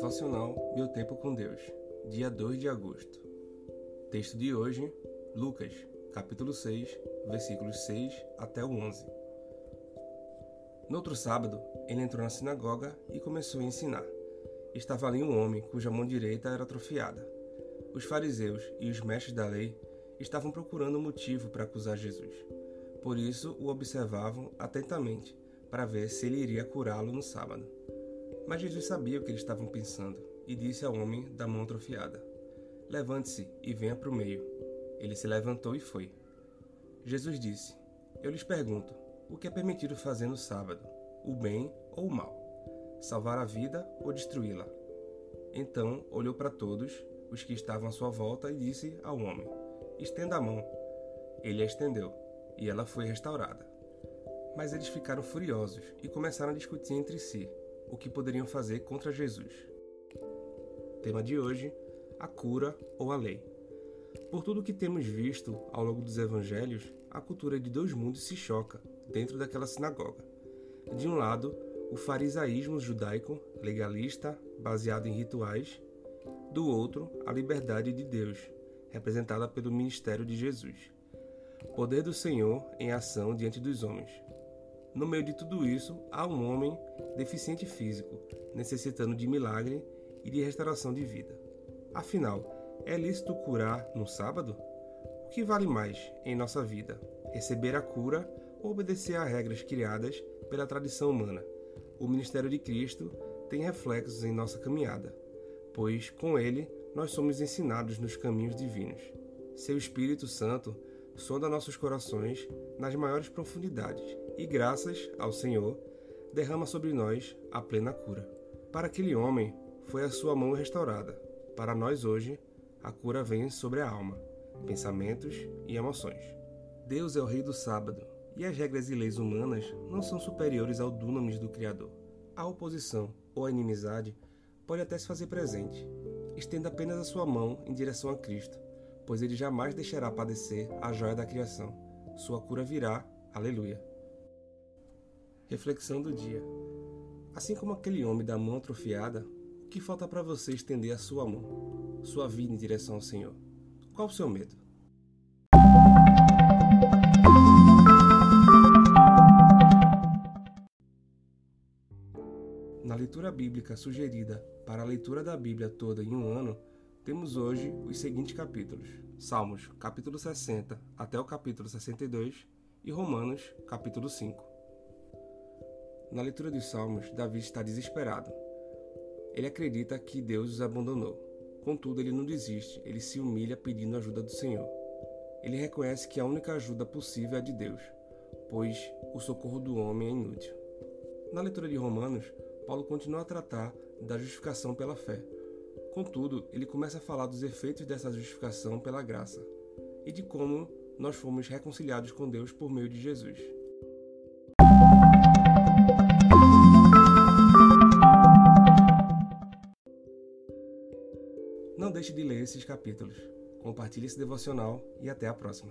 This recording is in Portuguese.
Devocional Meu Tempo com Deus, dia 2 de agosto. Texto de hoje, Lucas, capítulo 6, versículos 6 até o 11. No outro sábado, ele entrou na sinagoga e começou a ensinar. Estava ali um homem cuja mão direita era atrofiada. Os fariseus e os mestres da lei estavam procurando motivo para acusar Jesus. Por isso o observavam atentamente para ver se ele iria curá-lo no sábado. Mas Jesus sabia o que eles estavam pensando e disse ao homem da mão atrofiada: Levante-se e venha para o meio. Ele se levantou e foi. Jesus disse: Eu lhes pergunto: o que é permitido fazer no sábado, o bem ou o mal? Salvar a vida ou destruí-la? Então olhou para todos os que estavam à sua volta e disse ao homem: Estenda a mão. Ele a estendeu e ela foi restaurada. Mas eles ficaram furiosos e começaram a discutir entre si o que poderiam fazer contra Jesus. Tema de hoje: a cura ou a lei. Por tudo que temos visto ao longo dos evangelhos, a cultura de dois mundos se choca dentro daquela sinagoga. De um lado, o farisaísmo judaico, legalista, baseado em rituais, do outro, a liberdade de Deus, representada pelo ministério de Jesus. Poder do Senhor em ação diante dos homens. No meio de tudo isso, há um homem deficiente físico, necessitando de milagre e de restauração de vida. Afinal, é lícito curar no sábado? O que vale mais em nossa vida? Receber a cura ou obedecer a regras criadas pela tradição humana? O ministério de Cristo tem reflexos em nossa caminhada, pois com ele nós somos ensinados nos caminhos divinos. Seu Espírito Santo sonda nossos corações nas maiores profundidades e, graças ao Senhor, derrama sobre nós a plena cura. Para aquele homem foi a sua mão restaurada. Para nós hoje, a cura vem sobre a alma, pensamentos e emoções. Deus é o rei do sábado, e as regras e leis humanas não são superiores ao dunamis do Criador. A oposição ou a inimizade pode até se fazer presente. Estenda apenas a sua mão em direção a Cristo, pois ele jamais deixará padecer a joia da criação. Sua cura virá. Aleluia. Reflexão do dia. Assim como aquele homem da mão atrofiada, o que falta para você estender a sua mão, sua vida em direção ao Senhor? Qual o seu medo? Na leitura bíblica sugerida para a leitura da Bíblia toda em um ano, temos hoje os seguintes capítulos: Salmos, capítulo 60 até o capítulo 62 e Romanos, capítulo 5. Na leitura dos Salmos, Davi está desesperado. Ele acredita que Deus os abandonou. Contudo, ele não desiste, ele se humilha pedindo ajuda do Senhor. Ele reconhece que a única ajuda possível é a de Deus, pois o socorro do homem é inútil. Na leitura de Romanos, Paulo continua a tratar da justificação pela fé. Contudo, ele começa a falar dos efeitos dessa justificação pela graça e de como nós fomos reconciliados com Deus por meio de Jesus. Deixe de ler esses capítulos. Compartilhe esse devocional e até a próxima.